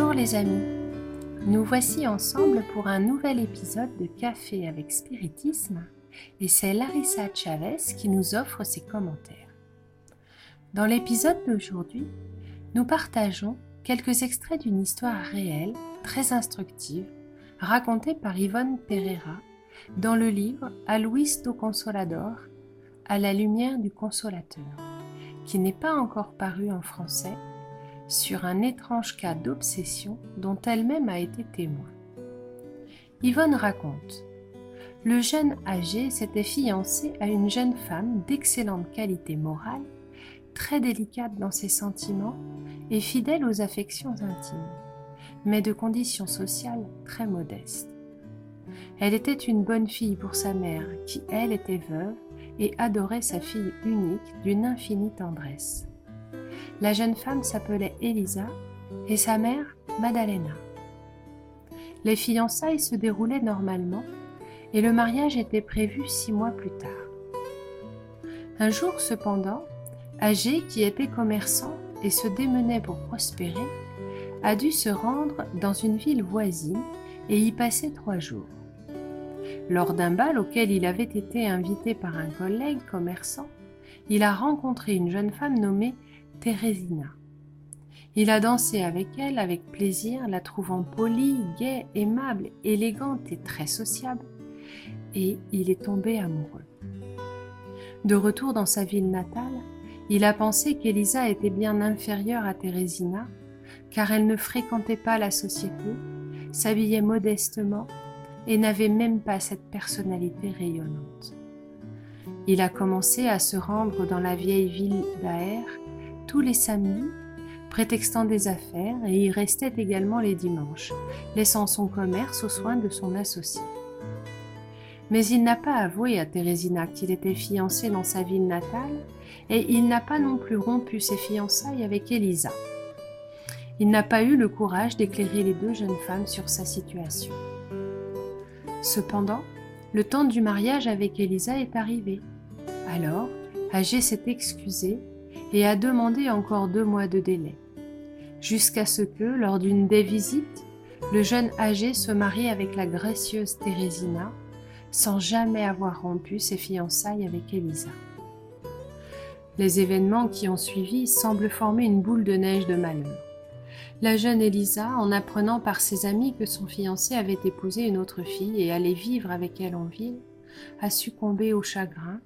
Bonjour les amis, nous voici ensemble pour un nouvel épisode de Café avec Spiritisme et c'est Larissa Chavez qui nous offre ses commentaires. Dans l'épisode d'aujourd'hui, nous partageons quelques extraits d'une histoire réelle, très instructive, racontée par Yvonne Pereira dans le livre A Luis do Consolador, à la lumière du consolateur, qui n'est pas encore paru en français, sur un étrange cas d'obsession dont elle-même a été témoin. Yvonne raconte Le jeune âgé s'était fiancé à une jeune femme d'excellente qualité morale, très délicate dans ses sentiments et fidèle aux affections intimes, mais de conditions sociales très modestes. Elle était une bonne fille pour sa mère, qui elle était veuve et adorait sa fille unique d'une infinie tendresse. La jeune femme s'appelait Elisa et sa mère Madalena. Les fiançailles se déroulaient normalement et le mariage était prévu six mois plus tard. Un jour cependant, Agé, qui était commerçant et se démenait pour prospérer, a dû se rendre dans une ville voisine et y passer trois jours. Lors d'un bal auquel il avait été invité par un collègue commerçant, il a rencontré une jeune femme nommée Thérésina. Il a dansé avec elle avec plaisir, la trouvant polie, gaie, aimable, élégante et très sociable, et il est tombé amoureux. De retour dans sa ville natale, il a pensé qu'Elisa était bien inférieure à Thérésina, car elle ne fréquentait pas la société, s'habillait modestement et n'avait même pas cette personnalité rayonnante. Il a commencé à se rendre dans la vieille ville d'Aer tous les samedis, prétextant des affaires, et y restait également les dimanches, laissant son commerce aux soins de son associé. Mais il n'a pas avoué à Thérésina qu'il était fiancé dans sa ville natale, et il n'a pas non plus rompu ses fiançailles avec Elisa. Il n'a pas eu le courage d'éclairer les deux jeunes femmes sur sa situation. Cependant, le temps du mariage avec Elisa est arrivé. Alors, Agé s'est excusé et a demandé encore deux mois de délai, jusqu'à ce que, lors d'une des visites, le jeune âgé se marie avec la gracieuse Thérésina, sans jamais avoir rompu ses fiançailles avec Elisa. Les événements qui ont suivi semblent former une boule de neige de malheur. La jeune Elisa, en apprenant par ses amis que son fiancé avait épousé une autre fille et allait vivre avec elle en ville, a succombé au chagrin,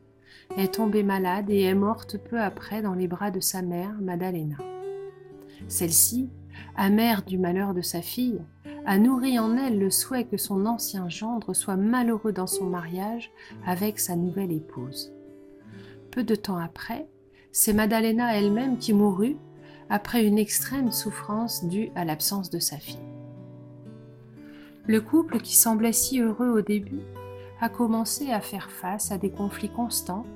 est tombée malade et est morte peu après dans les bras de sa mère, Madalena. Celle-ci, amère du malheur de sa fille, a nourri en elle le souhait que son ancien gendre soit malheureux dans son mariage avec sa nouvelle épouse. Peu de temps après, c'est Madalena elle-même qui mourut après une extrême souffrance due à l'absence de sa fille. Le couple qui semblait si heureux au début a commencé à faire face à des conflits constants,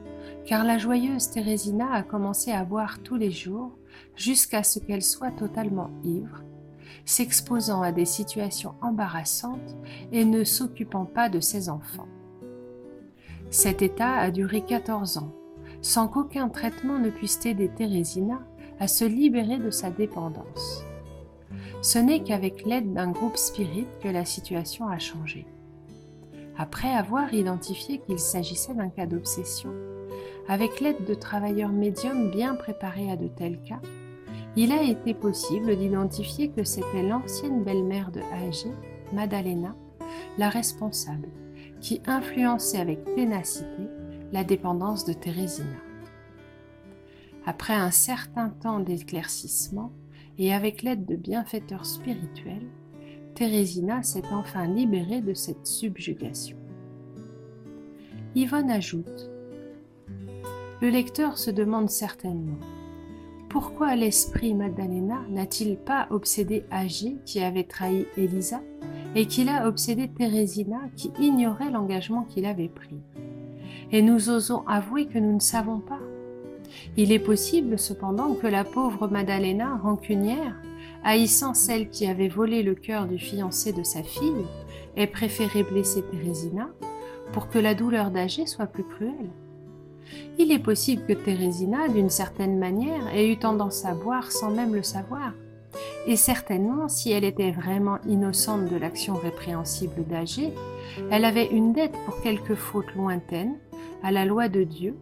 car la joyeuse Thérésina a commencé à boire tous les jours jusqu'à ce qu'elle soit totalement ivre, s'exposant à des situations embarrassantes et ne s'occupant pas de ses enfants. Cet état a duré 14 ans, sans qu'aucun traitement ne puisse aider Thérésina à se libérer de sa dépendance. Ce n'est qu'avec l'aide d'un groupe spirit que la situation a changé. Après avoir identifié qu'il s'agissait d'un cas d'obsession, avec l'aide de travailleurs médiums bien préparés à de tels cas, il a été possible d'identifier que c'était l'ancienne belle-mère de Agé, Madalena, la responsable, qui influençait avec ténacité la dépendance de Thérésina. Après un certain temps d'éclaircissement et avec l'aide de bienfaiteurs spirituels, Thérésina s'est enfin libérée de cette subjugation. Yvonne ajoute Le lecteur se demande certainement pourquoi l'esprit Magdalena n'a-t-il pas obsédé Agé qui avait trahi Elisa et qu'il a obsédé Thérésina qui ignorait l'engagement qu'il avait pris? Et nous osons avouer que nous ne savons pas il est possible cependant que la pauvre Madalena, rancunière, haïssant celle qui avait volé le cœur du fiancé de sa fille, ait préféré blesser Thérésina pour que la douleur d'Agé soit plus cruelle. Il est possible que Thérésina, d'une certaine manière, ait eu tendance à boire sans même le savoir, Et certainement, si elle était vraiment innocente de l'action répréhensible d'Agé, elle avait une dette pour quelque faute lointaine à la loi de Dieu,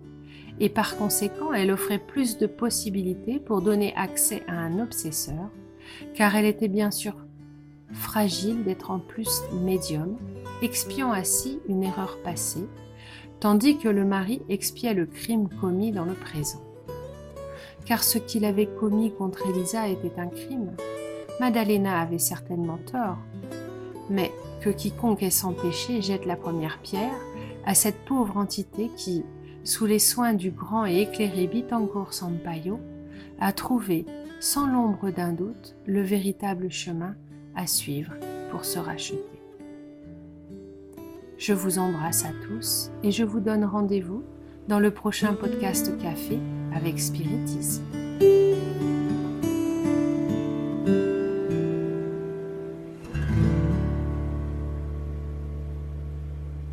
et par conséquent, elle offrait plus de possibilités pour donner accès à un obsesseur, car elle était bien sûr fragile d'être en plus médium, expiant ainsi une erreur passée, tandis que le mari expiait le crime commis dans le présent. Car ce qu'il avait commis contre Elisa était un crime. Madalena avait certainement tort, mais que quiconque est sans péché jette la première pierre à cette pauvre entité qui, sous les soins du grand et éclairé Bitancourt Sampaio, a trouvé, sans l'ombre d'un doute, le véritable chemin à suivre pour se racheter. Je vous embrasse à tous et je vous donne rendez-vous dans le prochain podcast Café avec Spiritisme.